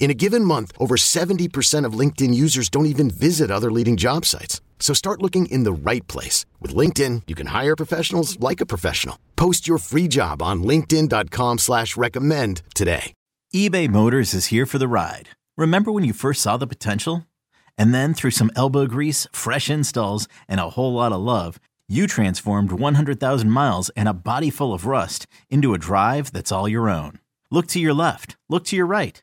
In a given month, over 70% of LinkedIn users don't even visit other leading job sites. So start looking in the right place. With LinkedIn, you can hire professionals like a professional. Post your free job on linkedin.com slash recommend today. eBay Motors is here for the ride. Remember when you first saw the potential? And then through some elbow grease, fresh installs, and a whole lot of love, you transformed 100,000 miles and a body full of rust into a drive that's all your own. Look to your left. Look to your right.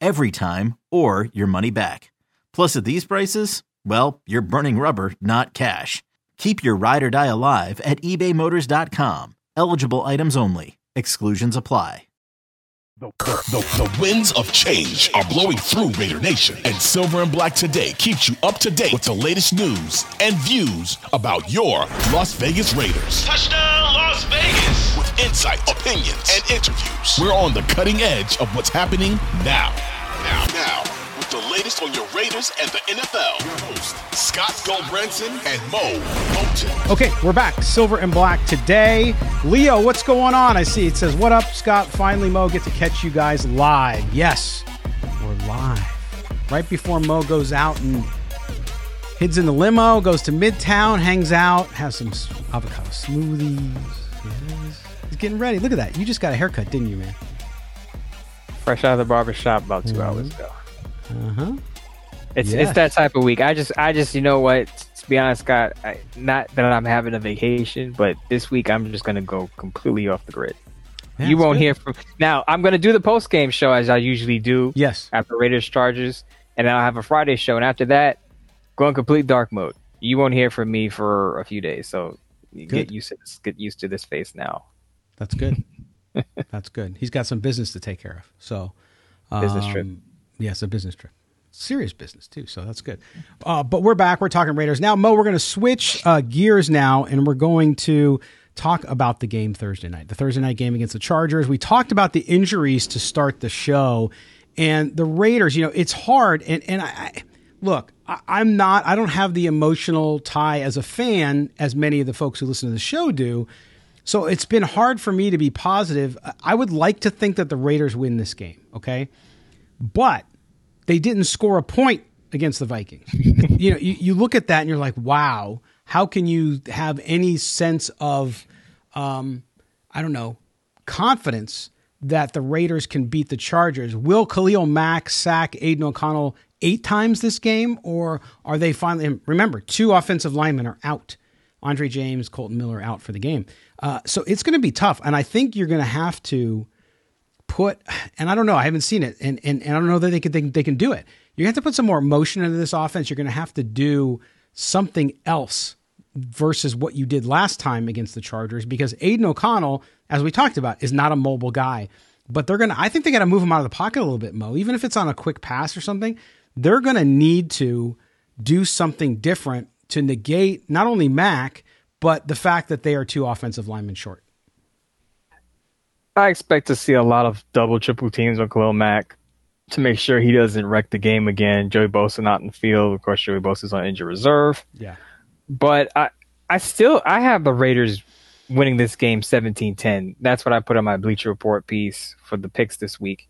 every time, or your money back. Plus, at these prices, well, you're burning rubber, not cash. Keep your ride or die alive at ebaymotors.com. Eligible items only. Exclusions apply. The, the, the winds of change are blowing through Raider Nation, and Silver and Black Today keeps you up to date with the latest news and views about your Las Vegas Raiders. Touchdown, Las Vegas! With insight, opinions, and interviews, we're on the cutting edge of what's happening now. Now, now, with the latest on your Raiders and the NFL. Your host, Scott Gulbransen and Moe Moton. Okay, we're back. Silver and black today. Leo, what's going on? I see it says, What up, Scott? Finally, Moe, get to catch you guys live. Yes, we're live. Right before Moe goes out and heads in the limo, goes to Midtown, hangs out, has some avocado smoothies. He's getting ready. Look at that. You just got a haircut, didn't you, man? Fresh out of the barber shop about 2 hours ago. Uh huh. It's Yes. it's that type of week. I just I just you know what? To be honest, Scott, I, not that I'm having a vacation, but this week I'm just gonna go completely off the grid. Yeah, you won't good. hear from now. I'm gonna do the post game show as I usually do. Yes. After Raiders Chargers, and then I'll have a Friday show, and after that, go in complete dark mode. You won't hear from me for a few days, so get used to this, get used to this face now. That's good. That's good. He's got some business to take care of. So, Business trip. um, Yes, a business trip. Serious business too. So that's good. Uh, but we're back. We're talking Raiders now. Moe, we're going to switch uh, gears now, and we're going to talk about the game Thursday night, the Thursday night game against the Chargers. We talked about the injuries to start the show, and the Raiders. You know, it's hard, and and I. I Look, I, I'm not. I don't have the emotional tie as a fan as many of the folks who listen to the show do. So it's been hard for me to be positive. I would like to think that the Raiders win this game, okay? But they didn't score a point against the Vikings. you know, you, you look at that and you're like, wow, how can you have any sense of, um, I don't know, confidence that the Raiders can beat the Chargers? Will Khalil Mack sack Aidan O'Connell eight times this game, or are they finally? Remember, two offensive linemen are out. Andre James, Kolton Miller out for the game. Uh, so it's going to be tough, and I think you're going to have to put. And I don't know, I haven't seen it, and and, and I don't know that they can they, they can do it. You have to put some more emotion into this offense. You're going to have to do something else versus what you did last time against the Chargers because Aidan O'Connell, as we talked about, is not a mobile guy. But they're gonna. I think they got to move him out of the pocket a little bit, Moe. Even if it's on a quick pass or something, they're gonna need to do something different to negate not only Mack but the fact that they are two offensive linemen short. I expect to see a lot of double, triple teams on Khalil Mack to make sure he doesn't wreck the game again. Joey Bosa not in the field. Of course, Joey Bosa's on injured reserve. Yeah. But I, I still, I have the Raiders winning this game 17-10. That's what I put on my Bleacher Report piece for the picks this week.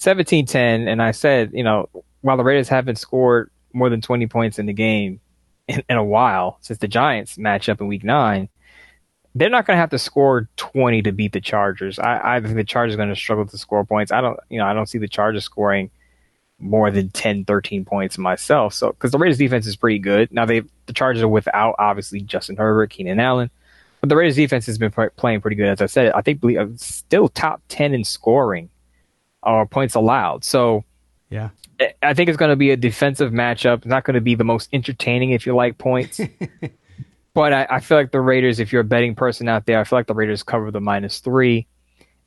17-10, and I said, you know, while the Raiders haven't scored more than 20 points in the game in, in a while since the Giants match up in Week Nine, they're not going to have to score 20 to beat the Chargers. I, I think the Chargers are going to struggle to score points. I don't, you know, I don't see the Chargers scoring more than 10, 13 points myself. So, because the Raiders defense is pretty good. Now they, the Chargers are without obviously Justin Herbert, Keenan Allen, but the Raiders defense has been playing pretty good. As I said, I think uh, still top 10 in scoring or uh, points allowed. So, yeah, I think it's going to be a defensive matchup. It's not going to be the most entertaining if you like points. but I, I, feel like the Raiders, if you're a betting person out there, I feel like the Raiders cover the minus three.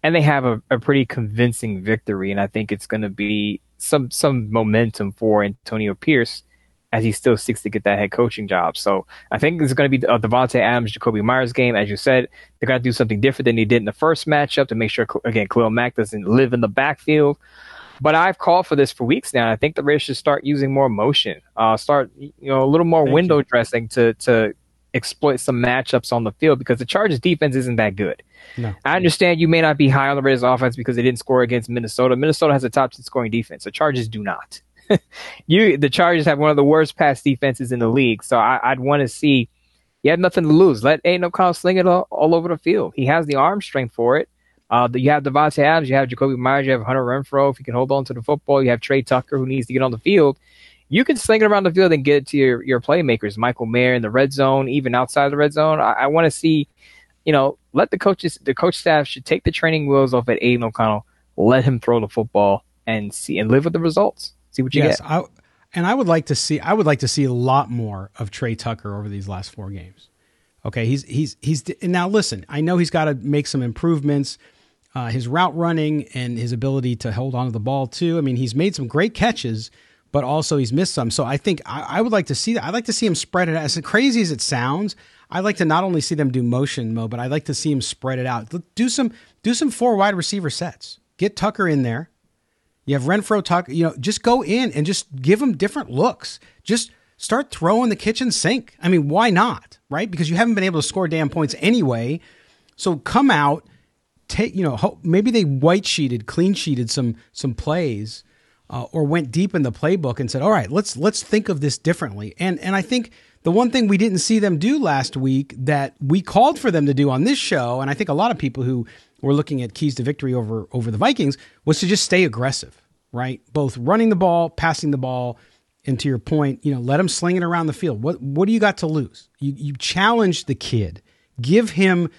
And they have a, a pretty convincing victory. And I think it's going to be some some momentum for Antonio Pierce as he still seeks to get that head coaching job. So I think it's going to be a uh, Davante Adams, Jakobi Meyers game. As you said, they're going to do something different than they did in the first matchup to make sure, again, Khalil Mack doesn't live in the backfield. But I've called for this for weeks now. I think the Raiders should start using more motion, uh, start you know a little more Thank window you. dressing to to exploit some matchups on the field because the Chargers defense isn't that good. No. I understand you may not be high on the Raiders offense because they didn't score against Minnesota. Minnesota has a top 10 scoring defense. The Chargers do not. you the Chargers have one of the worst pass defenses in the league. So I, would want to see you have nothing to lose. Let Aidan O'Connell sling it all, all, over the field. He has the arm strength for it. Uh, you have Davante Adams, you have Jakobi Meyers, you have Hunter Renfrow. If you can hold on to the football, you have Tre Tucker who needs to get on the field. You can sling it around the field and get it to your, your playmakers, Michael Mayer in the red zone, even outside the red zone. I, I want to see, you know, let the coaches, the coach staff should take the training wheels off at Aidan O'Connell, let him throw the football and see and live with the results. See what you yes, get. I, and I would like to see I would like to see a lot more of Tre Tucker over these last four games. Okay, he's he's he's now listen. I know he's got to make some improvements. Uh, his route running and his ability to hold on to the ball too. I mean, he's made some great catches, but also he's missed some. So I think I, I would like to see that. I'd like to see him spread it out. As crazy as it sounds, I like to not only see them do motion mo, but I like to see him spread it out. Do some do some four wide receiver sets. Get Tucker in there. You have Renfrow Tucker. You know, just go in and just give him different looks. Just start throwing the kitchen sink. I mean, why not? Right? Because you haven't been able to score damn points anyway. So come out, take you know maybe they white sheeted, clean sheeted some some plays, uh, or went deep in the playbook and said, all right, let's let's think of this differently. And and I think the one thing we didn't see them do last week that we called for them to do on this show, and I think a lot of people who were looking at keys to victory over over the Vikings was to just stay aggressive, right? Both running the ball, passing the ball, and to your point, you know, let him sling it around the field. What what do you got to lose? You you challenge the kid, give him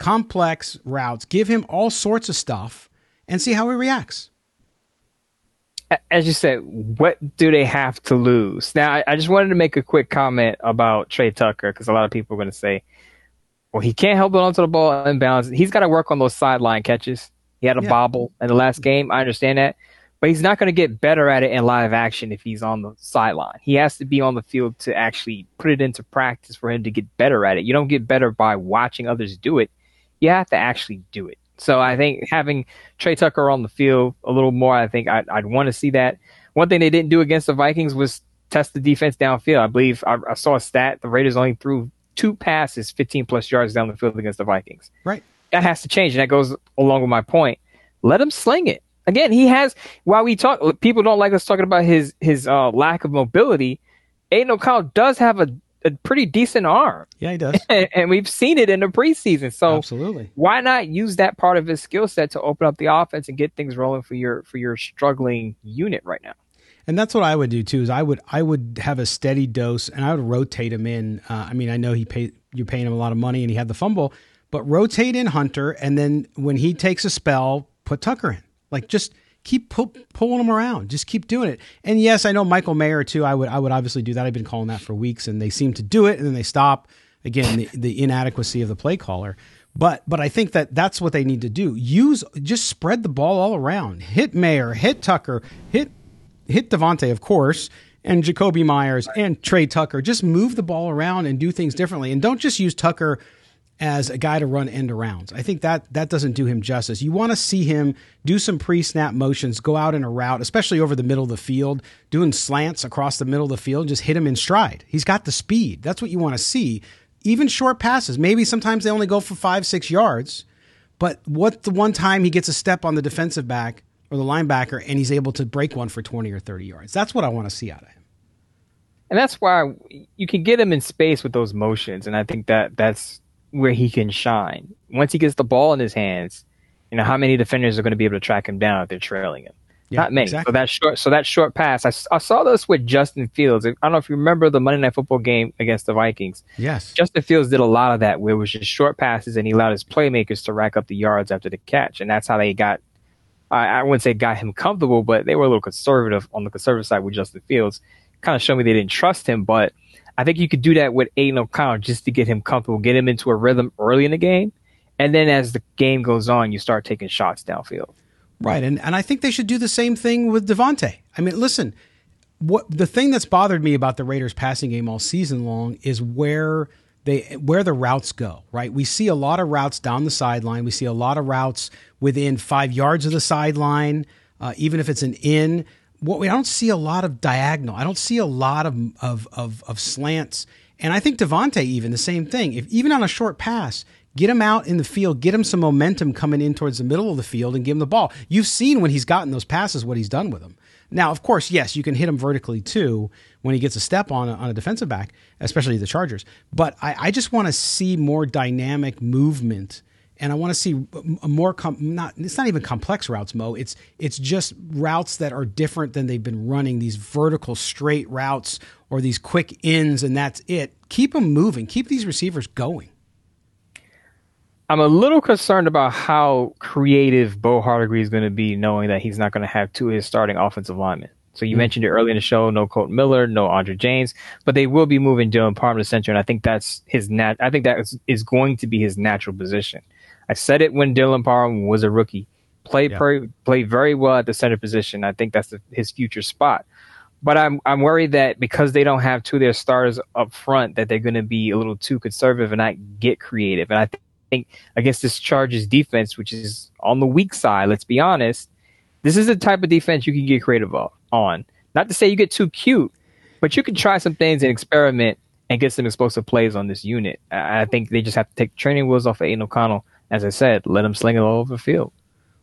complex routes, give him all sorts of stuff, and see how he reacts. As you said, what do they have to lose? Now, I, I just wanted to make a quick comment about Tre Tucker because a lot of people are going to say, well, he can't help it onto the ball in balance. He's got to work on those sideline catches. He had a yeah. bobble in the last game. I understand that. But he's not going to get better at it in live action if he's on the sideline. He has to be on the field to actually put it into practice for him to get better at it. You don't get better by watching others do it. You have to actually do it. So I think having Tre Tucker on the field a little more, I think I'd, I'd want to see that. One thing they didn't do against the Vikings was test the defense downfield. I believe I, I saw a stat the Raiders only threw two passes 15 plus yards down the field against the Vikings. Right. That has to change. And that goes along with my point. Let him sling it. Again, he has, while we talk, people don't like us talking about his, his uh, lack of mobility. Aidan O'Connell does have a, a pretty decent arm. Yeah, he does. and we've seen it in the preseason. So absolutely. Why not use that part of his skill set to open up the offense and get things rolling for your, for your struggling unit right now? And that's what I would do too. Is I would I would have a steady dose, and I would rotate him in. Uh, I mean, I know he pay you're paying him a lot of money, and he had the fumble, but rotate in Hunter, and then when he takes a spell, put Tucker in. Like just keep pull, pulling them around. Just keep doing it. And yes, I know Michael Mayer too. I would I would obviously do that. I've been calling that for weeks, and they seem to do it, and then they stop. Again, the, the inadequacy of the play caller. But but I think that that's what they need to do. Use just spread the ball all around. Hit Mayer, hit Tucker, hit hit Davante, of course, and Jakobi Meyers and Tre Tucker. Just move the ball around and do things differently. And don't just use Tucker as a guy to run end arounds. I think that that doesn't do him justice. You want to see him do some pre-snap motions, go out in a route, especially over the middle of the field, doing slants across the middle of the field, just hit him in stride. He's got the speed. That's what you want to see. Even short passes. Maybe sometimes they only go for five, six yards. But what the one time he gets a step on the defensive back or the linebacker, and he's able to break one for 20 or 30 yards. That's what I want to see out of him. And that's why you can get him in space with those motions, and I think that that's where he can shine. Once he gets the ball in his hands, you know how many defenders are going to be able to track him down if they're trailing him. Yeah, Not many. Exactly. So that short, so that short pass, I, I saw this with Justin Fields. I don't know if you remember the Monday Night Football game against the Vikings. Yes, Justin Fields did a lot of that, where it was just short passes, and he allowed his playmakers to rack up the yards after the catch, and that's how they got. I, I wouldn't say got him comfortable, but they were a little conservative on the conservative side with Justin Fields. Kind of showed me they didn't trust him, but I think you could do that with Aidan O'Connell just to get him comfortable, get him into a rhythm early in the game, and then as the game goes on, you start taking shots downfield. Right, and and I think they should do the same thing with Davante. I mean, listen, what the thing that's bothered me about the Raiders passing game all season long is where they where the routes go. Right, we see a lot of routes down the sideline. We see a lot of routes within five yards of the sideline, uh, even if it's an in. What we I don't see a lot of diagonal. I don't see a lot of of of, of slants. And I think Davante even the same thing. If even on a short pass, Get him out in the field, get him some momentum coming in towards the middle of the field and give him the ball. You've seen when he's gotten those passes what he's done with them. Now, of course, yes, you can hit him vertically too when he gets a step on a, on a defensive back, especially the Chargers. But I, I just want to see more dynamic movement, and I want to see a more com- not. It's not even complex routes, Moe. It's it's just routes that are different than they've been running. These vertical straight routes or these quick ins, and that's it. Keep them moving. Keep these receivers going. I'm a little concerned about how creative Bo Hardegree is going to be, knowing that he's not going to have two of his starting offensive linemen. So you mm-hmm. mentioned it early in the show, no Kolton Miller, no Andre James, but they will be moving Dylan Parham to center, and I think that's his nat. I think that is, is going to be his natural position. I said it when Dylan Parham was a rookie. Played yeah. played very well at the center position. I think that's the, his future spot. But I'm I'm worried that because they don't have two of their stars up front, that they're going to be a little too conservative and not get creative. And I think think against this Chargers defense, which is on the weak side, let's be honest, this is the type of defense you can get creative on. Not to say you get too cute, but you can try some things and experiment and get some explosive plays on this unit. I think they just have to take training wheels off of Aidan O'Connell. As I said, let them sling it all over the field.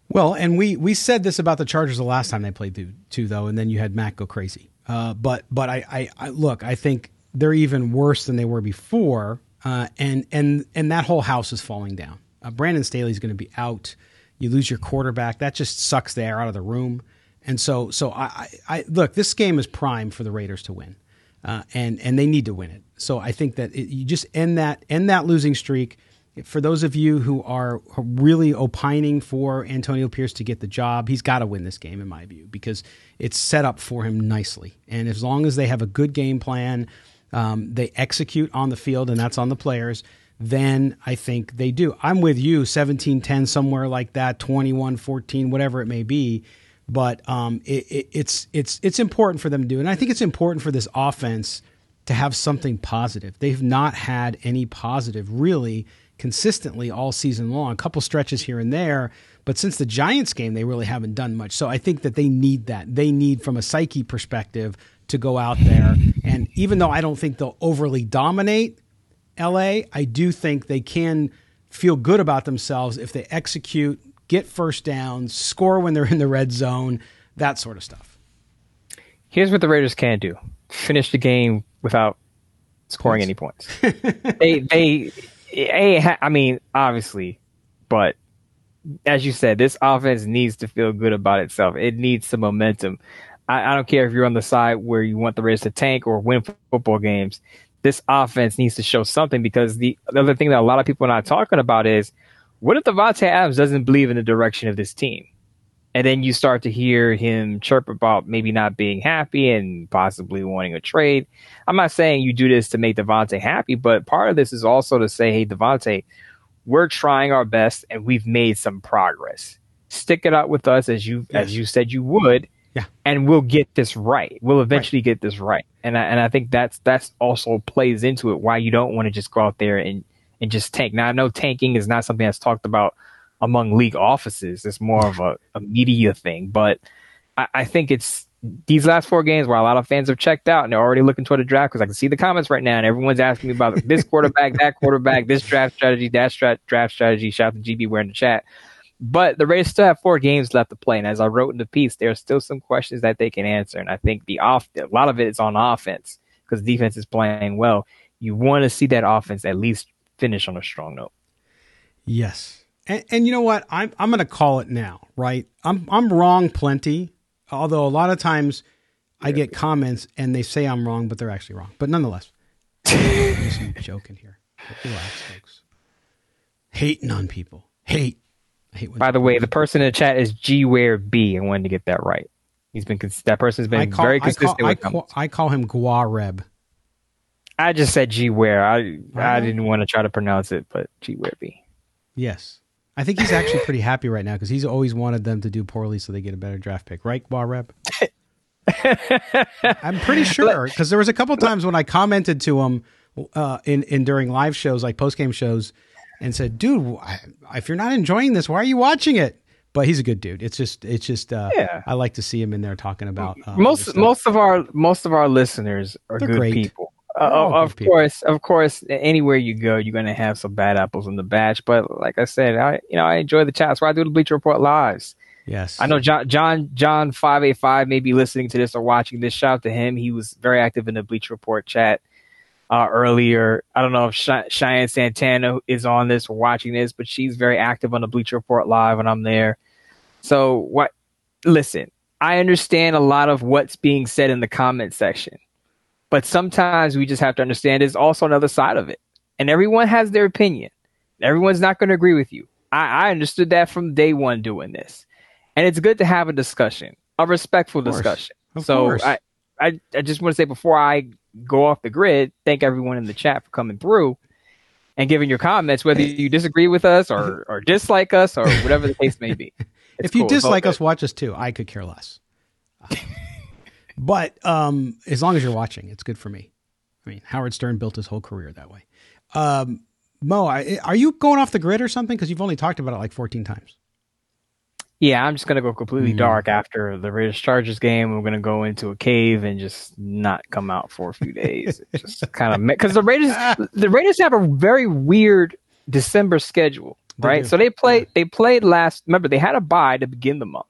Well, and we we said this about the Chargers the last time they played too, though, and then you had Matt go crazy. Uh, but but I, I, I look, I think they're even worse than they were before uh, and and and that whole house is falling down. Uh, Brandon Staley is going to be out. You lose your quarterback. That just sucks the air out of the room. And so so I, I, I look. This game is prime for the Raiders to win, uh, and and they need to win it. So I think that it, you just end that end that losing streak. For those of you who are really opining for Antonio Pierce to get the job, he's got to win this game, in my view, because it's set up for him nicely. And as long as they have a good game plan, um, they execute on the field, and that's on the players, then I think they do. I'm with you, 17 10, somewhere like that, 21 14, whatever it may be. But um, it, it, it's, it's, it's important for them to do. And I think it's important for this offense to have something positive. They've not had any positive really consistently all season long, a couple stretches here and there. But since the Giants game, they really haven't done much. So I think that they need that. They need, from a psyche perspective, to go out there. And even though I don't think they'll overly dominate LA, I do think they can feel good about themselves if they execute, get first downs, score when they're in the red zone, that sort of stuff. Here's what the Raiders can do finish the game without scoring any points. they, they, I mean, obviously, but as you said, this offense needs to feel good about itself. It needs some momentum. I, I, don't care if you're on the side where you want the Raiders to tank or win football games. This offense needs to show something because the, the other thing that a lot of people are not talking about is what if Davante Adams doesn't believe in the direction of this team? And then you start to hear him chirp about maybe not being happy and possibly wanting a trade. I'm not saying you do this to make Davante happy, but part of this is also to say, hey, Davante, we're trying our best and we've made some progress. Stick it out with us as you yes. as you said you would, yeah. And we'll get this right. We'll eventually right. get this right. And I, and I think that's that's also plays into it why you don't want to just go out there and and just tank. Now I know tanking is not something that's talked about among league offices. It's more of a, a media thing. But I, I think it's these last four games where a lot of fans have checked out and they're already looking toward the draft because I can see the comments right now and everyone's asking me about this quarterback, that quarterback, this draft strategy, that strat, draft strategy. Shout out to GB wearing the chat. But the Raiders still have four games left to play, and as I wrote in the piece, there are still some questions that they can answer. And I think the off a lot of it is on offense because defense is playing well. You want to see that offense at least finish on a strong note. Yes, and, and you know what? I'm I'm going to call it now, right? I'm I'm wrong plenty. Although a lot of times I get comments and they say I'm wrong, but they're actually wrong. But nonetheless, just joking here. Relax, folks. Hating on people. Hate. I hate By the way, the person in the chat is G Ware B. I wanted to get that right. He's been that person's been call, very I call, consistent I with call. I call him Guareb. I just said G Ware. I I didn't want to try to pronounce it, but G Ware B. Yes. I think he's actually pretty happy right now because he's always wanted them to do poorly so they get a better draft pick, right, Guareb? I'm pretty sure because there was a couple times when I commented to him uh, in in during live shows, like post game shows, and said, "Dude, I, if you're not enjoying this, why are you watching it?" But he's a good dude. It's just, it's just, uh, Yeah. I like to see him in there talking about uh, most most of our most of our listeners are They're good great. people. Uh, of people. course, of course, anywhere you go, you're gonna have some bad apples in the batch. But like I said, I you know I enjoy the chat. That's why I do the Bleacher Report lives. Yes, I know John John John five eight five may be listening to this or watching this. Shout out to him. He was very active in the Bleacher Report chat uh, earlier. I don't know if Ch- Cheyenne Santana is on this or watching this, but she's very active on the Bleacher Report live when I'm there. So what? Listen, I understand a lot of what's being said in the comment section, but sometimes we just have to understand there's also another side of it, and everyone has their opinion. Everyone's not going to agree with you. I, I understood that from day one doing this, and it's good to have a discussion, a respectful discussion. Of so course. I, I, I just want to say before I go off the grid, thank everyone in the chat for coming through and giving your comments, whether you disagree with us or, or dislike us or whatever the case may be. It's if you cool. Dislike us, watch us too. I could care less. But um, as long as you're watching, it's good for me. I mean, Howard Stern built his whole career that way. Um, Moe, I, are you going off the grid or something? Because you've only talked about it like 14 times. Yeah, I'm just gonna go completely Mm. dark after the Raiders Chargers game. We're gonna go into a cave and just not come out for a few days. Just kind of because the Raiders, the Raiders have a very weird December schedule, They right? do. So they played, they played last. Remember, they had a bye to begin the month.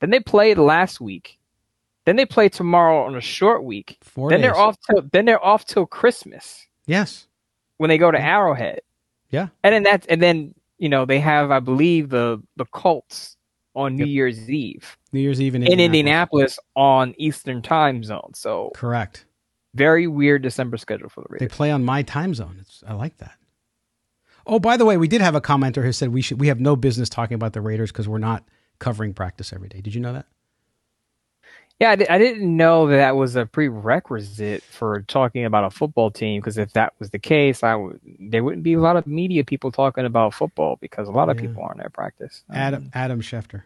Then they played last week. Then they play tomorrow on a short week. Four then days. they're off till then they're off till Christmas Yes. when they go to Arrowhead. Yeah. And then that's and then you know they have I believe the the Colts on New Yep. Year's Eve New Year's Eve in in Indianapolis. Indianapolis on Eastern Time Zone. So Correct. very weird December schedule for the Raiders. They play on my time zone. It's, I like that. Oh, by the way, we did have a commenter who said we should we have no business talking about the Raiders because we're not covering practice every day. Did you know that? Yeah, I, I didn't know that that was a prerequisite for talking about a football team. Because if that was the case, I would there wouldn't be a lot of media people talking about football because a lot of Yeah. people aren't at practice. Adam Adam Schefter.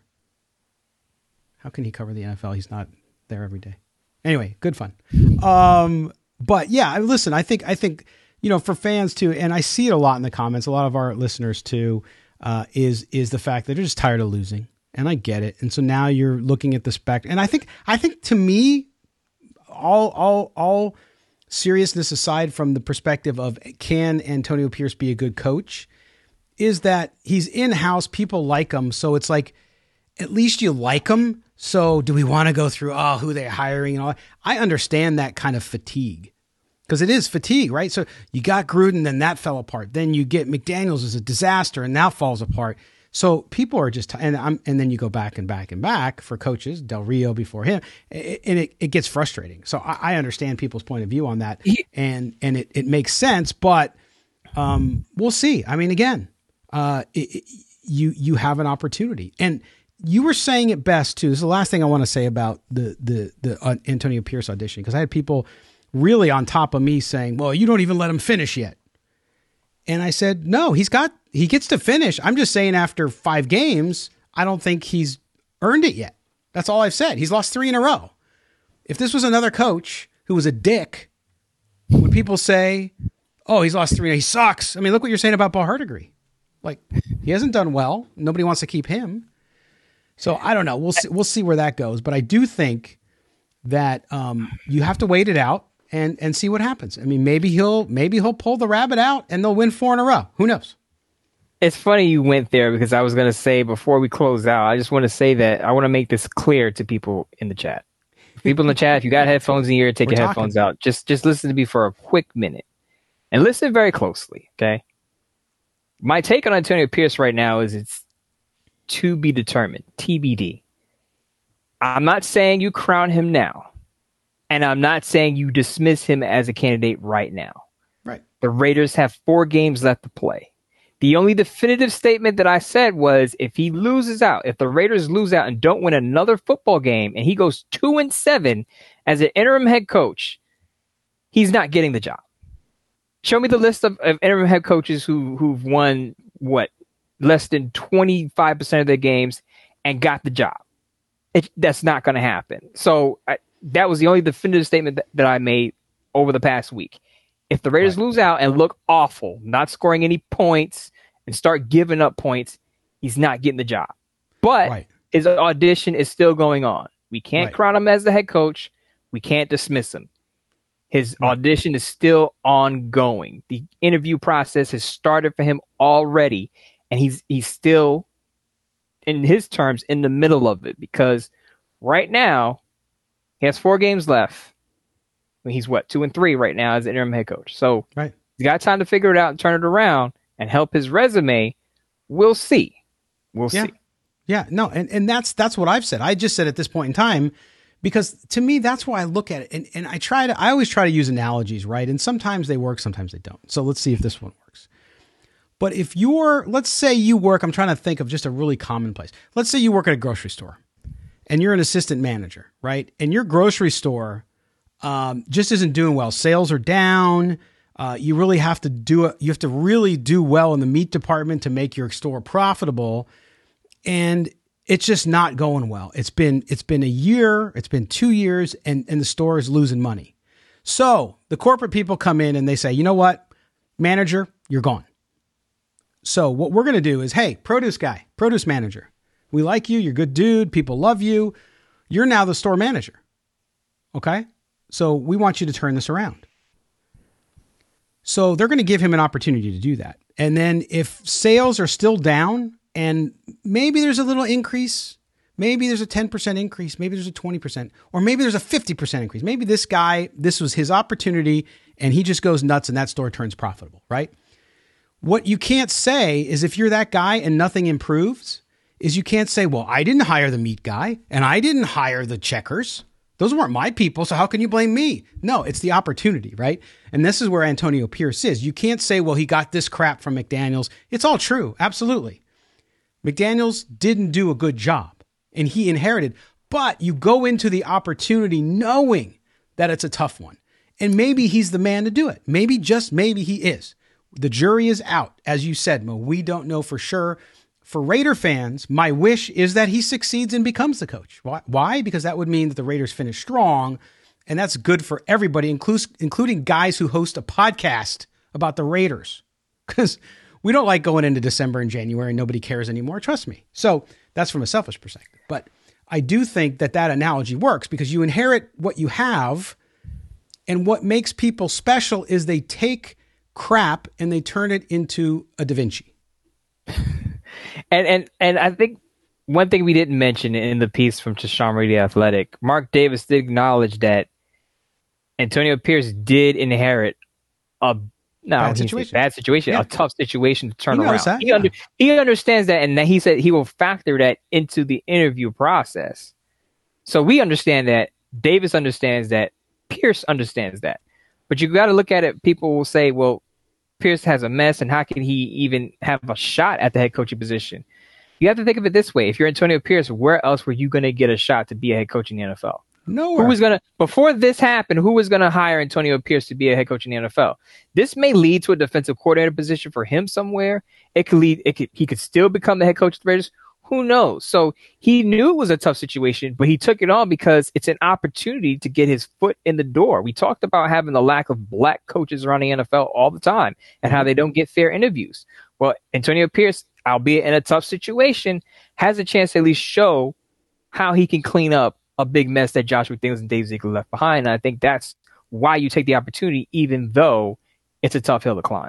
How can he cover the NFL? He's not there every day. Anyway, good fun. Um, but yeah, I- listen, I think I think you know for fans too, and I see it a lot in the comments. A lot of our listeners too uh, is is the fact that they're just tired of losing, and I get it. And so now you're looking at the spec, and I think I think to me, all all all seriousness aside from the perspective of can Antonio Pierce be a good coach, is that he's in house. People like him, so it's like at least you like him. So do we want to go through oh who they're hiring and all? I understand that kind of fatigue because it is fatigue, right? So you got Gruden, then that fell apart. Then you get McDaniels is a disaster, and that falls apart. So people are just and I'm and then you go back and back and back for coaches, Del Rio before him, and it, it gets frustrating. So I, I understand people's point of view on that, and and it, it makes sense, but um, we'll see. I mean, again, uh, it, it- you you have an opportunity, and you were saying it best too. This is the last thing I want to say about the the the uh, Antonio Pierce audition because I had people really on top of me saying, "Well, you don't even let him finish yet," and I said, "No, he's got he gets to finish." I'm just saying after five games, I don't think he's earned it yet. That's all I've said. He's lost three in a row. If this was another coach who was a dick, would people say, "Oh, he's lost three. He sucks"? I mean, look what you're saying about Paul Hardegree. Like he hasn't done well. Nobody wants to keep him. So I don't know. We'll see, we'll see where that goes. But I do think that um, you have to wait it out and and see what happens. I mean, maybe he'll maybe he'll pull the rabbit out and they'll win four in a row. Who knows? it's funny you went there because I was going to say before we close out, I just want to say that I want to make this clear to people in the chat. People in the chat, if you got headphones in your ear, take We're your talking. headphones out. Just just listen to me for a quick minute and listen very closely. Okay. My take on Antonio Pierce right now is it's to be determined, TBD. I'm not saying you crown him now, and I'm not saying you dismiss him as a candidate right now. Right. The Raiders have four games left to play. The only definitive statement that I said was if he loses out, if the Raiders lose out and don't win another football game and he goes two and seven as an interim head coach, he's not getting the job. Show me the list of, of interim head coaches who who've won what less than twenty five percent of their games and got the job. It, that's not going to happen. So I, that was the only definitive statement that, that I made over the past week. If the Raiders right. lose out and look awful, not scoring any points, and start giving up points, he's not getting the job. But right. his audition is still going on. We can't right. crown him as the head coach. We can't dismiss him. His audition is still ongoing. The interview process has started for him already, and he's he's still, in his terms, in the middle of it because right now he has four games left mean, he's what two and three right now as interim head coach. So right. he's got time to figure it out and turn it around and help his resume. We'll see. We'll yeah. see. Yeah, no, and, and that's that's what I've said. I just said at this point in time, because to me that's why I look at it, and, and I try to I always try to use analogies, right? And sometimes they work, sometimes they don't. So let's see if this one works. But if you're, let's say you work, I'm trying to think of just a really common place. Let's say you work at a grocery store, and you're an assistant manager, right? And your grocery store um, just isn't doing well. Sales are down. Uh, you really have to do it. You have to really do well in the meat department to make your store profitable, and it's just not going well. It's been it's been a year, it's been two years, and and the store is losing money. So the corporate people come in and they say, you know what, manager, you're gone. So what we're going to do is, hey, produce guy, produce manager, we like you. You're a good dude. People love you. You're now the store manager. Okay. So we want you to turn this around. So they're going to give him an opportunity to do that. And then if sales are still down and maybe there's a little increase, maybe there's a 10% increase, maybe there's a 20%, or maybe there's a 50% increase. Maybe this guy, this was his opportunity and he just goes nuts and that store turns profitable, right? What you can't say is if you're that guy and nothing improves, is you can't say, well, I didn't hire the meat guy and I didn't hire the checkers. Those weren't my people, so how can you blame me? No, it's the opportunity, right? And this is where Antonio Pierce is. You can't say, well, he got this crap from McDaniels. It's all true, absolutely. McDaniels didn't do a good job and he inherited, but you go into the opportunity knowing that it's a tough one. And maybe he's the man to do it. Maybe, just maybe he is. The jury is out. As you said, Moe, we don't know for sure for Raider fans, my wish is that he succeeds and becomes the coach. Why? Because that would mean that the Raiders finish strong, and that's good for everybody, including guys who host a podcast about the Raiders. Because we don't like going into December and January and nobody cares anymore. Trust me. So that's from a selfish perspective. But I do think that that analogy works because you inherit what you have, and what makes people special is they take crap and they turn it into a Da Vinci. And and and I think one thing we didn't mention in the piece from Tashan Radio Athletic, Mark Davis did acknowledge that Antonio Pierce did inherit a no, bad situation, bad situation yeah. a tough situation to turn he around. That, he, yeah. under, he understands that, and that he said he will factor that into the interview process. So we understand that. Davis understands that. Pierce understands that. But you got to look at it. People will say, "Well, Pierce has a mess, and how can he even have a shot at the head coaching position? You have to think of it this way: if you're Antonio Pierce, where else were you going to get a shot to be a head coach in the NFL? Nowhere. Who was gonna before this happened? Who was gonna hire Antonio Pierce to be a head coach in the NFL? This may lead to a defensive coordinator position for him somewhere. It could lead. It could. He could still become the head coach of the Raiders. Who knows? So he knew it was a tough situation, but he took it on because it's an opportunity to get his foot in the door. We talked about having the lack of black coaches around the NFL all the time and how they don't get fair interviews. Well, Antonio Pierce, albeit in a tough situation, has a chance to at least show how he can clean up a big mess that Josh McDaniels and Dave Ziegler left behind. And I think that's why you take the opportunity, even though it's a tough hill to climb.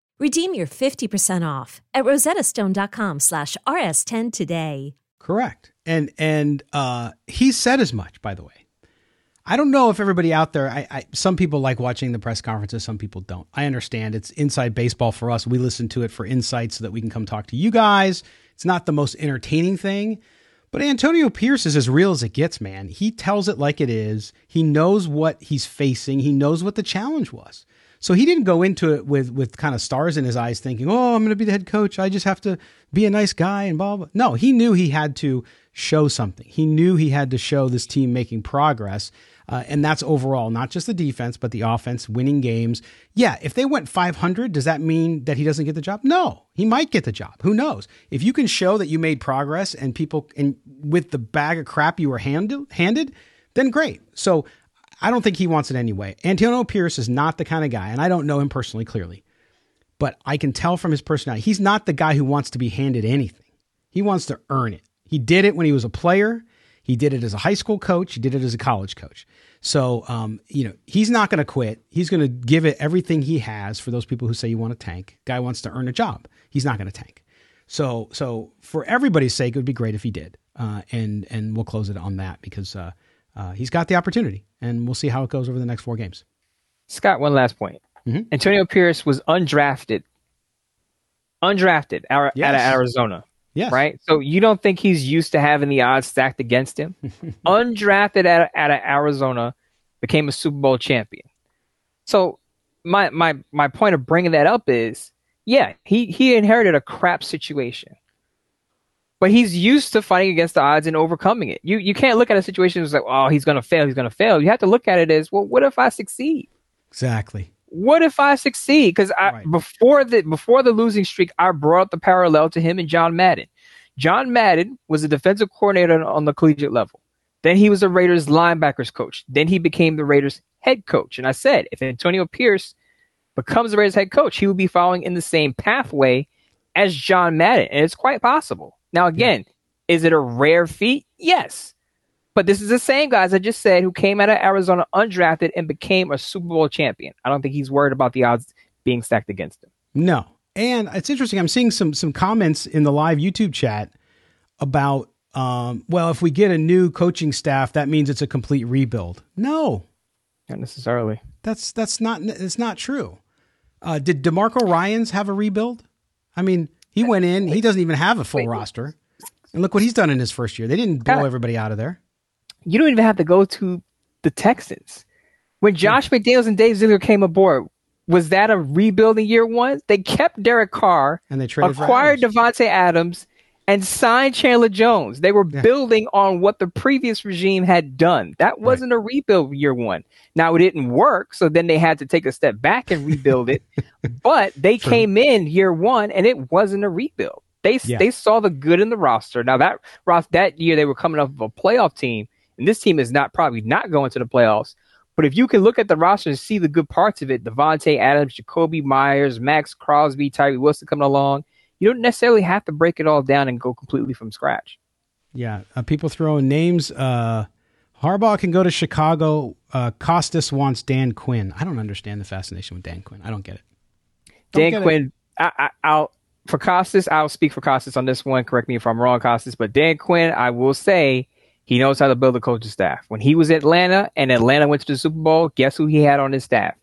Redeem your 50% off at rosettastone.com slash rs10 today. Correct. And and uh, he said as much, by the way. I don't know if everybody out there. I, I, some people like watching the press conferences. Some people don't. I understand. It's inside baseball for us. We listen to it for insights so that we can come talk to you guys. It's not the most entertaining thing, but Antonio Pierce is as real as it gets, man. He tells it like it is. He knows what he's facing. He knows what the challenge was. So he didn't go into it with with kind of stars in his eyes, thinking, "Oh, I'm going to be the head coach. I just have to be a nice guy and blah blah." No, he knew he had to show something. He knew he had to show this team making progress. Uh, and that's overall, not just the defense, but the offense, winning games. Yeah, if they went 500, does that mean that he doesn't get the job? No, he might get the job. Who knows? If you can show that you made progress and people, and with the bag of crap you were handed, handed, then great. So I don't think he wants it anyway. Antonio Pierce is not the kind of guy, and I don't know him personally clearly, but I can tell from his personality, he's not the guy who wants to be handed anything. He wants to earn it. He did it when he was a player. He did it as a high school coach. He did it as a college coach. So, um, you know, he's not going to quit. He's going to give it everything he has for those people who say you want to tank. Guy wants to earn a job. He's not going to tank. So, so for everybody's sake, it would be great if he did. Uh, and and we'll close it on that because uh, uh, he's got the opportunity, and we'll see how it goes over the next four games. Scott, one last point. Mm-hmm. Antonio Pierce was undrafted, undrafted out, yes. out of Arizona. Yes. Right. So you don't think he's used to having the odds stacked against him? Undrafted out of, out of Arizona, became a Super Bowl champion. So my my my point of bringing that up is, yeah, he he inherited a crap situation, but he's used to fighting against the odds and overcoming it. You you can't look at a situation as like, oh, he's gonna fail, he's gonna fail. You have to look at it as, well, what if I succeed? Exactly what if I succeed? Because right. before the before the losing streak, I brought the parallel to him and John Madden. John Madden was a defensive coordinator on the collegiate level. Then he was a Raiders linebackers coach. Then he became the Raiders head coach. And I said, if Antonio Pierce becomes the Raiders head coach, he will be following in the same pathway as John Madden. And it's quite possible. Now, again, yeah. is it a rare feat? Yes. But this is the same guys I just said, who came out of Arizona undrafted and became a Super Bowl champion. I don't think he's worried about the odds being stacked against him. No. And it's interesting. I'm seeing some some comments in the live YouTube chat about um, well, if we get a new coaching staff, that means it's a complete rebuild. No, not necessarily. That's that's not it's not true. Uh, did DeMeco Ryans have a rebuild? I mean, he went in. He doesn't even have a full Wait. roster, and look what he's done in his first year. They didn't blow everybody out of there you don't even have to go to the Texans. When Josh. McDaniels and Dave Ziegler came aboard, was that a rebuilding year one? They kept Derek Carr and they traded acquired Davante Adams and signed Chandler Jones. They were yeah. building on what the previous regime had done. That wasn't right. a rebuild year one. Now it didn't work, so then they had to take a step back and rebuild it. but they True. came in year one and it wasn't a rebuild. They yeah. they saw the good in the roster. Now that that year they were coming off of a playoff team and this team is not probably not going to the playoffs. But if you can look at the roster and see the good parts of it, Davante Adams, Jakobi Meyers, Maxx Crosby, Tyree Wilson coming along, you don't necessarily have to break it all down and go completely from scratch. Yeah, uh, people throwing names. Uh, Harbaugh can go to Chicago. Uh, Costas wants Dan Quinn. I don't understand the fascination with Dan Quinn. I don't get it. Don't Dan get Quinn. It. I, I, will for Costas. I'll speak for Costas on this one. Correct me if I'm wrong, Costas. But Dan Quinn, I will say he knows how to build a coaching staff. When he was at Atlanta and Atlanta went to the Super Bowl, guess who he had on his staff?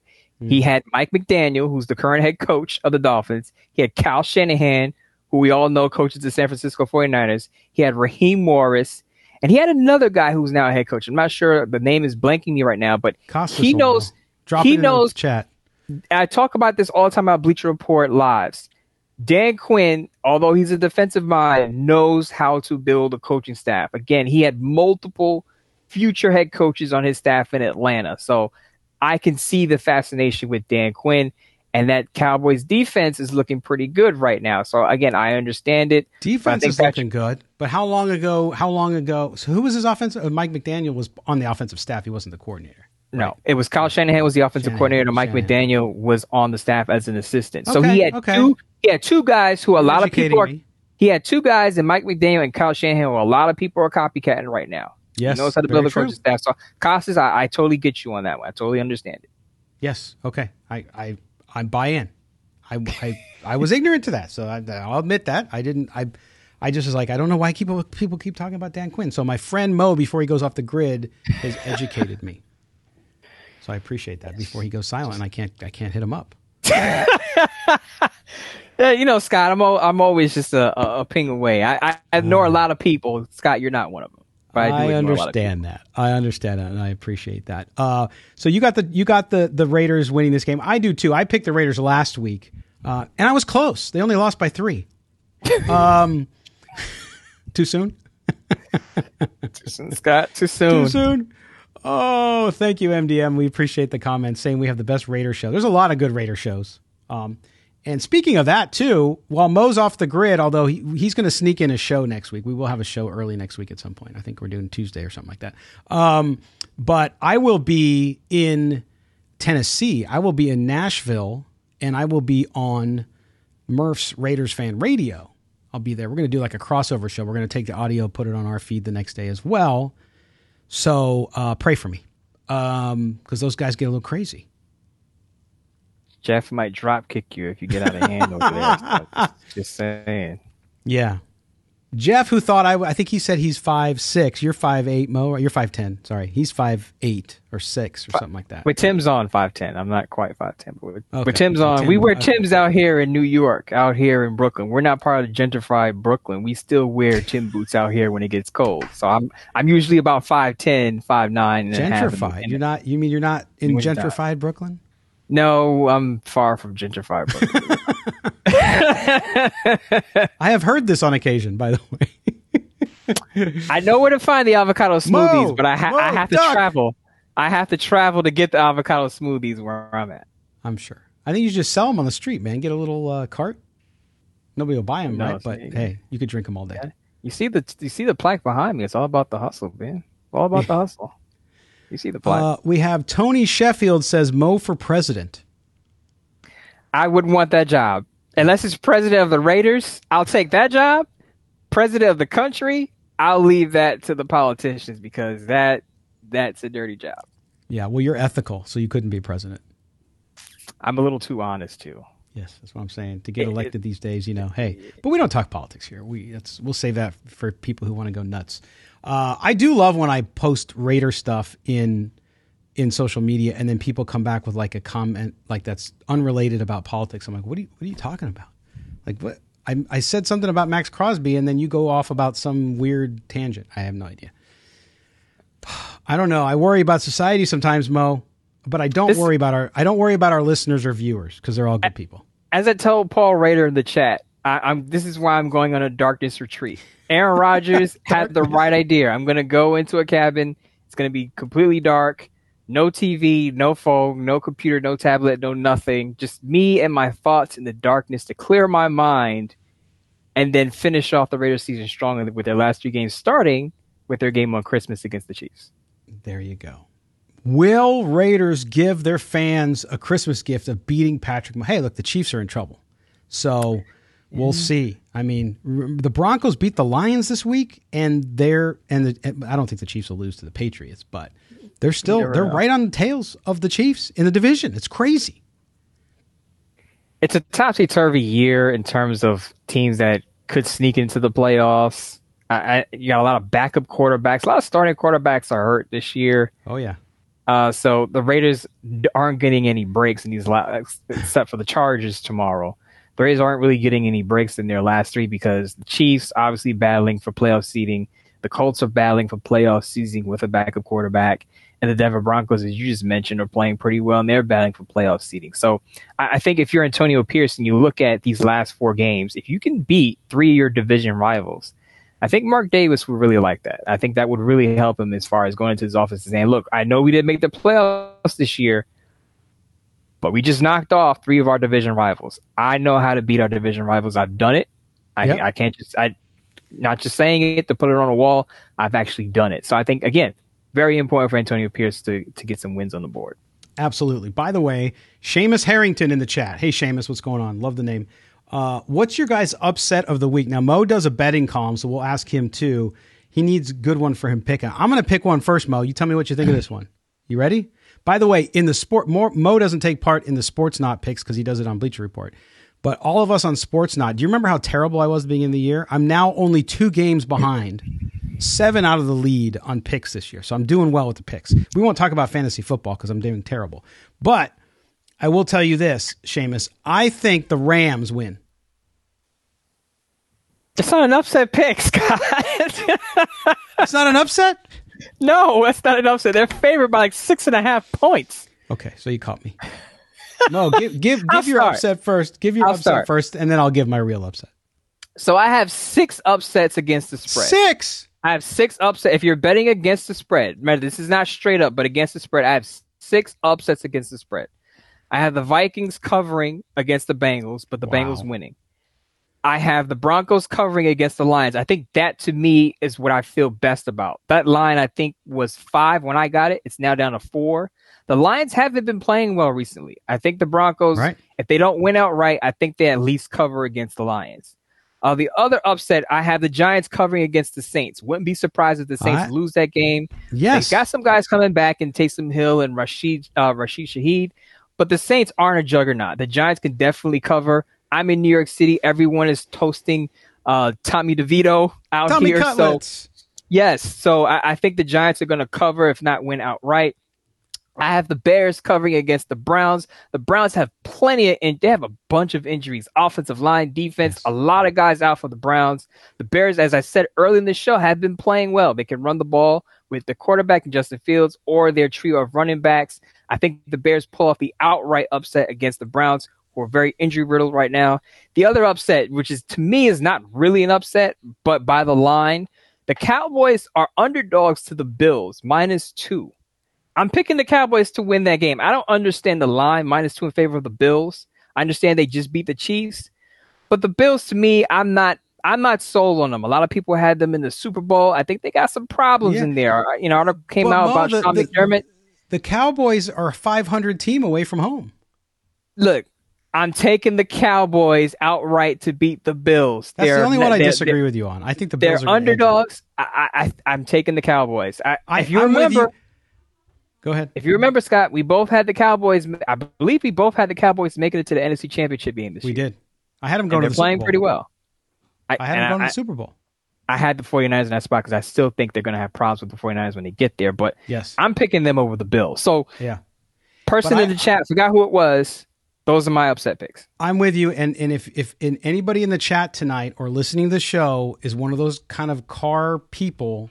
Mm. He had Mike McDaniel, who's the current head coach of the Dolphins. He had Kyle Shanahan, who we all know coaches the San Francisco 49ers. He had Raheem Morris. And he had another guy who's now a head coach. I'm not sure the name is blanking me right now, but Costas he knows. Drop he it in the knows. chat. I talk about this all the time about Bleacher Report lives. Dan Quinn, although he's a defensive mind, knows how to build a coaching staff. Again, he had multiple future head coaches on his staff in Atlanta. So I can see the fascination with Dan Quinn. And that Cowboys defense is looking pretty good right now. So again, I understand it. Defense is Patrick- looking good, but how long ago? How long ago? So who was his offensive? uh, Mike McDaniel was on the offensive staff. He wasn't the coordinator. No, it was Kyle Shanahan was the offensive Shanahan, coordinator. Mike Shanahan. McDaniel was on the staff as an assistant. So Okay, he had okay. two. He had two guys who a lot of people are. me. He had two guys, and Mike McDaniel and Kyle Shanahan, who a lot of people are copycatting right now. Yes, he knows how to build a true. coaching staff. So Costas, I, I totally get you on that one. I totally understand it. Yes. Okay. I I I buy in. I I, I was ignorant to that, so I, I'll admit that I didn't. I I just was like, I don't know why people people keep talking about Dan Quinn. So my friend Mo, before he goes off the grid, has educated me. So I appreciate that. Before he goes silent, I can't I can't hit him up. Yeah, you know, Scott, I'm I'm always just a, a, a ping away. I, I I ignore a lot of people. Scott, you're not one of them. I, I ignore a lot of understand that. I understand that, and I appreciate that. Uh, so you got the you got the the Raiders winning this game. I do too. I picked the Raiders last week, uh, and I was close. They only lost by three. Um, too soon. people. Scott, too soon. Too soon. Oh, thank you, MDM. We appreciate the comments saying we have the best Raider show. There's a lot of good Raider shows. Um, and speaking of that, too, while Mo's off the grid, although he, he's going to sneak in a show next week, we will have a show early next week at some point. I think we're doing Tuesday or something like that. Um, but I will be in Tennessee. I will be in Nashville, and I will be on Murph's Raiders fan radio. I'll be there. We're going to do like a crossover show. We're going to take the audio, put it on our feed the next day as well. So uh, pray for me because those guys get a little crazy. Jeff might drop kick you if you get out of hand over there. So just, just saying. Yeah. Jeff, who thought I, I think he said he's five six. You're five eight, Mo. You're five ten. Sorry, he's five eight or six or something like that. But Tim's on five ten. I'm not quite five ten, but with, Okay. with Tim's on, Tim- we wear okay. Tim's out here in New York, out here in Brooklyn. We're not part of the gentrified Brooklyn. We still wear Tim boots out here when it gets cold. So I'm I'm usually about 5'10", 5'9", and a half. Gentrified. And- You're not. You mean you're not in You're gentrified Brooklyn? No, I'm far from gentrified. I have heard this on occasion, by the way. I know where to find the avocado smoothies, Mo, but I, ha- Mo, I have to travel. I have to travel to get the avocado smoothies where I'm at. I'm sure. I think you just sell them on the street, man. Get a little uh, cart. Nobody will buy them, No, right? But hey, you could drink them all day. You see the you see the plaque behind me. It's all about the hustle, man. All about the hustle. You see the plaque. Uh, we have Tony Sheffield says Mo for president. I wouldn't want that job unless it's president of the Raiders. I'll take that job. President of the country, I'll leave that to the politicians because that that's a dirty job. Yeah, well, you're ethical, so you couldn't be president. I'm a little too honest too. Yes, that's what I'm saying. To get elected these days, you know, hey, but we don't talk politics here. We that's we'll save that for people who want to go nuts. Uh, I do love when I post Raider stuff in in social media, and then people come back with like a comment like that's unrelated about politics. I'm like, what are you what are you talking about? Like what? I, I said something about Maxx Crosby, and then you go off about some weird tangent. I have no idea. I don't know. I worry about society sometimes, Mo, but I don't This- worry about our I don't worry about our listeners or viewers because they're all good people. As I told Paul Rader in the chat, I, I'm this is why I'm going on a darkness retreat. Aaron Rodgers had the right idea. I'm going to go into a cabin. It's going to be completely dark. No TV, no phone, no computer, no tablet, no nothing. Just me and my thoughts in the darkness to clear my mind and then finish off the Raiders season strongly with their last three games starting with their game on Christmas against the Chiefs. There you go. Will Raiders give their fans a Christmas gift of beating Patrick? Mah- Hey, look, the Chiefs are in trouble. So we'll see. I mean, the Broncos beat the Lions this week, and they're and, the, and I don't think the Chiefs will lose to the Patriots, but they're still they're know. right on the tails of the Chiefs in the division. It's crazy. it's a topsy turvy year in terms of teams that could sneak into the playoffs. I, I, you got a lot of backup quarterbacks. A lot of starting quarterbacks are hurt this year. Oh yeah, Uh, so the Raiders aren't getting any breaks in these last, except for the Chargers tomorrow. Raiders aren't really getting any breaks in their last three because the Chiefs obviously battling for playoff seeding. The Colts are battling for playoff season with a backup quarterback. And the Denver Broncos, as you just mentioned, are playing pretty well and they're battling for playoff seeding. So I, I think if you're Antonio Pierce and you look at these last four games, if you can beat three of your division rivals, I think Mark Davis would really like that. I think that would really help him as far as going into his office and saying, look, I know we didn't make the playoffs this year, but we just knocked off three of our division rivals. I know how to beat our division rivals. I've done it. I, yep. I can't just, I, not just saying it to put it on a wall. I've actually done it. So I think, again, very important for Antonio Pierce to, to get some wins on the board. Absolutely. By the way, Seamus Harrington in the chat. Hey, Seamus, what's going on? Love the name. Uh, what's your guys' upset of the week? Now, Mo does a betting column, so we'll ask him too. He needs a good one for him picking. I'm going to pick one first, Mo. You tell me what you think of this one. You ready? By the way, in the sport, Mo, Mo doesn't take part in the Sportsnaut picks because he does it on Bleacher Report. But all of us on Sportsnaut, do you remember how terrible I was at the beginning of the year? I'm now only two games behind, seven out of the lead on picks this year. So I'm doing well with the picks. We won't talk about fantasy football because I'm doing terrible. But I will tell you this, Seamus. I think the Rams win. It's not an upset pick, Scott. it's not an upset? No, that's not an upset. They're favored by like six and a half points. Okay, so you caught me. No, give give give your start. upset first. Give your I'll upset start. first, and then I'll give my real upset. So I have six upsets against the spread. Six. I have six upsets. If you're betting against the spread, remember this is not straight up, but against the spread, I have six upsets against the spread. I have the Vikings covering against the Bengals, but the wow. Bengals winning. I have the Broncos covering against the Lions. I think that to me is what I feel best about. That line I think was five when I got it. It's now down to four. The Lions haven't been playing well recently. I think the Broncos, right. if they don't win outright, I think they at least cover against the Lions. Uh, the other upset, I have the Giants covering against the Saints. Wouldn't be surprised if the Saints right. lose that game. Yes, they got some guys coming back in Taysom Hill and Rashid uh, Rashid Shaheed, but the Saints aren't a juggernaut. The Giants can definitely cover. I'm in New York City. Everyone is toasting uh, Tommy DeVito out Tommy here. Cutlets. So yes, so I, I think the Giants are going to cover, if not win outright. I have the Bears covering against the Browns. The Browns have plenty of, and they have a bunch of injuries. Offensive line, defense, yes. a lot of guys out for the Browns. The Bears, as I said early in the show, have been playing well. They can run the ball with the quarterback and Justin Fields or their trio of running backs. I think the Bears pull off the outright upset against the Browns, who are very injury riddled right now. The other upset, which is to me is not really an upset, but by the line, the Cowboys are underdogs to the Bills, minus two. I'm picking the Cowboys to win that game. I don't understand the line, minus two in favor of the Bills. I understand they just beat the Chiefs, but the Bills to me, I'm not I'm not sold on them. A lot of people had them in the Super Bowl. I think they got some problems yeah. in there. Uh, you know, article came well, out about the, Sean the, McDermott. The Cowboys are a 500 team away from home. Look, I'm taking the Cowboys outright to beat the Bills. That's they're, the only one I disagree with you on. I think the Bills they're underdogs. I, I, am taking the Cowboys. I, I, if you I'm remember, you. go ahead. If you remember, Scott, we both had the Cowboys. I believe we both had the Cowboys making it to the NFC Championship game this we year. We did. I had them going. To the playing pretty well. I, I had them going to the Super Bowl. I had the 49ers in that spot because I still think they're going to have problems with the 49ers when they get there. But yes, I'm picking them over the Bills. So yeah, person but in I, the chat forgot who it was. Those are my upset picks. I'm with you, and and if if in anybody in the chat tonight or listening to the show is one of those kind of car people,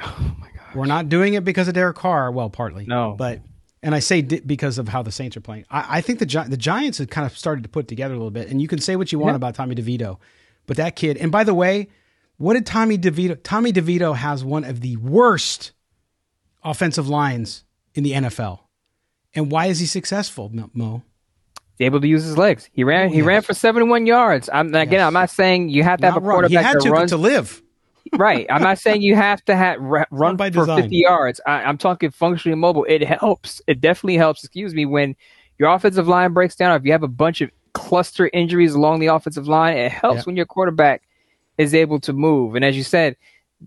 oh my god, we're not doing it because of Derek Carr. Well, partly, no, but and I say di- because of how the Saints are playing. I, I think the Gi- the Giants have kind of started to put together a little bit, and you can say what you want yeah. about Tommy DeVito, but that kid. And by the way, what did Tommy DeVito? Tommy DeVito has one of the worst offensive lines in the NFL, and why is he successful, Mo? Able to use his legs. He ran. He oh, yes. ran for 71 yards. I'm again. Yes. I'm not saying you have to not have a quarterback run. He had to, run, to live. right. I'm not saying you have to have run, run for design. 50 yards. I, am talking functionally mobile. It helps. It definitely helps. Excuse me. When your offensive line breaks down, or if you have a bunch of cluster injuries along the offensive line, it helps yeah. when your quarterback is able to move. And as you said,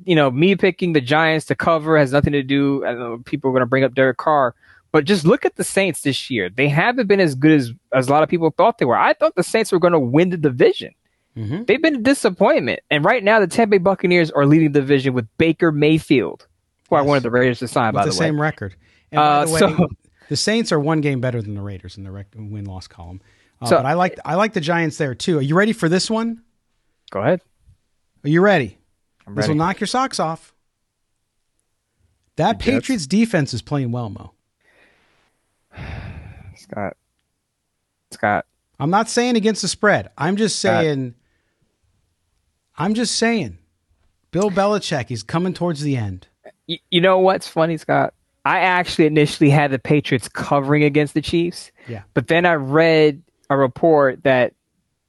you know, me picking the Giants to cover has nothing to do. I know people are going to bring up Derek Carr but just look at the Saints this year. They haven't been as good as, as a lot of people thought they were. I thought the Saints were going to win the division. Mm-hmm. They've been a disappointment. And right now, the Tampa Bay Buccaneers are leading the division with Baker Mayfield, who yes. I wanted the Raiders to sign, with by the, the same record. And uh, the way, so, the Saints are one game better than the Raiders in the rec- win loss column. Uh, so, but I like I like the Giants there too. Are you ready for this one? Go ahead. Are you ready? This will knock your socks off. That Patriots defense is playing well, Mo. Scott. Scott. I'm not saying against the spread. I'm just saying. I'm just saying. Bill Belichick is coming towards the end. You, you know what's funny, Scott? I actually initially had the Patriots covering against the Chiefs. Yeah. But then I read a report that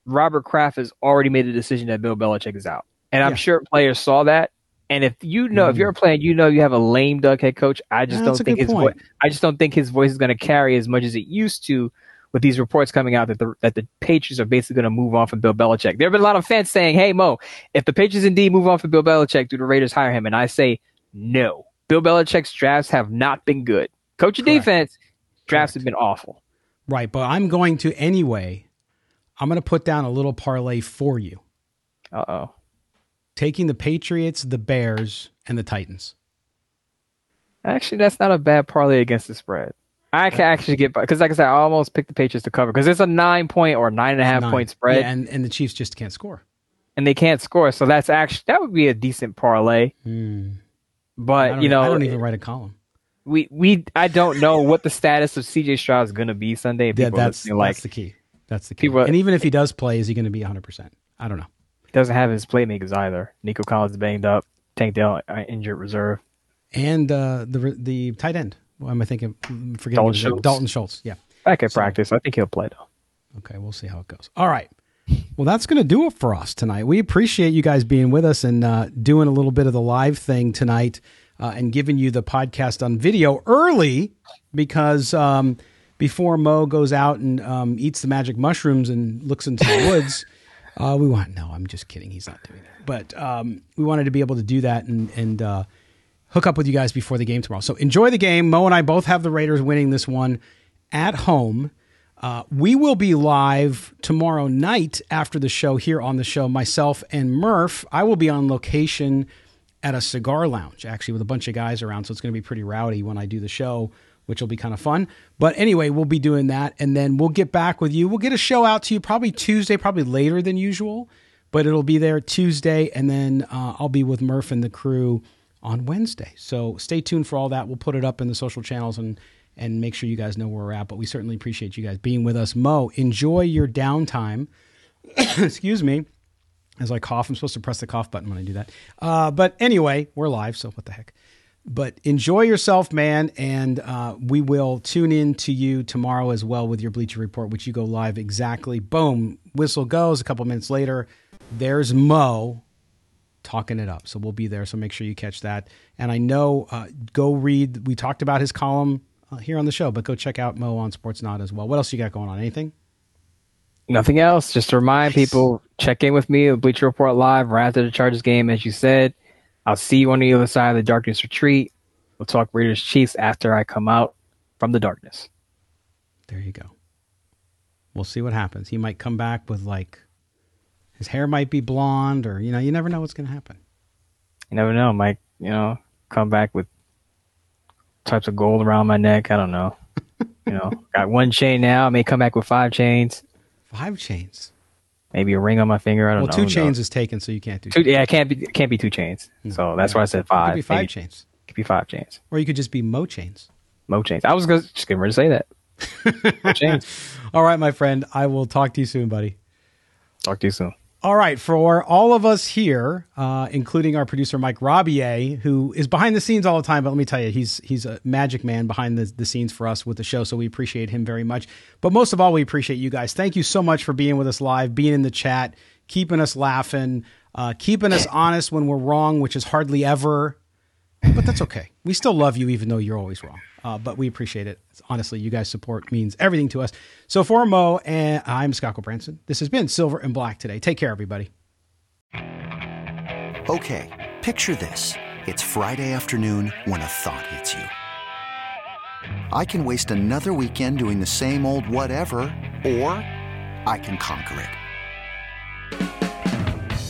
Robert Kraft has already made the decision that Bill Belichick is out. And I'm Yeah. sure players saw that. And if you know, if you're a player, you know you have a lame duck head coach. I just Yeah, don't think his voice. I just don't think his voice is going to carry as much as it used to. With these reports coming out that the that the Patriots are basically going to move on from Bill Belichick. There have been a lot of fans saying, "Hey Mo, if the Patriots indeed move on from Bill Belichick, do the Raiders hire him?" And I say, no. Bill Belichick's drafts have not been good. Coach of Correct. defense, drafts have been awful. Right, but I'm going to anyway. I'm going to put down a little parlay for you, Uh oh. Taking the Patriots, the Bears, and the Titans. Actually, that's not a bad parlay against the spread. I can actually get by because, like I said, I almost picked the Patriots to cover because it's a nine point or nine and a half Nine. point spread, Yeah, and, and the Chiefs just can't score. and they can't score. So that's actually that would be a decent parlay. Hmm. But. I don't, you know, I don't even write a column. we we I don't know what the status of CJ Stroud is going to be Sunday. Yeah, People that's like that's the key. That's the key. People- and even if he does play, is he going to be 100? percent I don't know. He doesn't have his playmakers either. Nico Collins banged up. Tank Dell uh, injured reserve. And uh, the the tight end. What am I thinking? I'm forgetting Dalton. Schultz. Dalton Schultz. Yeah. Back at practice, I think he'll play though. Okay, we'll see how it goes. All right. Well, that's going to do it for us tonight. We appreciate you guys being with us and uh, doing a little bit of the live thing tonight uh, and giving you the podcast on video early because um, before Mo goes out and um, eats the magic mushrooms and looks into the woods, uh, we want, no, I'm just kidding. He's not doing that. But um, we wanted to be able to do that and, and uh, hook up with you guys before the game tomorrow. So enjoy the game. Mo and I both have the Raiders winning this one at home. Uh, we will be live tomorrow night after the show here on the show. Myself and Murph. I will be on location at a cigar lounge, actually, with a bunch of guys around. So it's going to be pretty rowdy when I do the show, which will be kind of fun. But anyway, we'll be doing that. And then we'll get back with you. We'll get a show out to you probably Tuesday, probably later than usual, but it'll be there Tuesday. And then uh, I'll be with Murph and the crew on Wednesday. So stay tuned for all that. We'll put it up in the social channels and and make sure you guys know where we're at. But we certainly appreciate you guys being with us. Mo, enjoy your downtime. Excuse me. As I cough, I'm supposed to press the cough button when I do that. Uh, but anyway, we're live, so what the heck. But enjoy yourself, man, and uh, we will tune in to you tomorrow as well with your Bleacher Report, which you go live exactly. Boom, whistle goes. A couple minutes later, there's Mo talking it up. So we'll be there. So make sure you catch that. And I know, uh, go read. We talked about his column uh, here on the show, but go check out Mo on Sportsnaut as well. What else you got going on? Anything? Nothing else. Just to remind people, check in with me at Bleacher Report Live right after the Chargers game, as you said. I'll see you on the other side of the darkness retreat. We'll talk Raiders Chiefs after I come out from the darkness. There you go. We'll see what happens. He might come back with like his hair might be blonde, or you know, you never know what's going to happen. You never know. Might you know come back with types of gold around my neck. I don't know. you know, got one chain now. I may come back with five chains. Five chains. Maybe a ring on my finger. I don't know. Well, two chains is taken, so you can't do. Two, yeah, it can't be it can't be two chains. So that's why I said It five. could be five Maybe- chains, Could be five chains. or you could just be Mo chains. Mo chains. I was gonna, just getting ready to say that. Mo chains. All right, my friend. I will talk to you soon, buddy. Talk to you soon. All right, for all of us here, uh, including our producer Mike Robier, who is behind the scenes all the time, but let me tell you, he's he's a magic man behind the, the scenes for us with the show, so we appreciate him very much. But most of all, we appreciate you guys. Thank you so much for being with us live, being in the chat, keeping us laughing, uh, keeping us honest when we're wrong, which is hardly ever. But that's okay. We still love you, even though you're always wrong. Uh, but we appreciate it. Honestly, you guys' support means everything to us. So for Mo and I'm Scott Gulbransen. This has been Silver and Black today. Take care, everybody. Okay, picture this. It's Friday afternoon when a thought hits you. I can waste another weekend doing the same old whatever, or I can conquer it.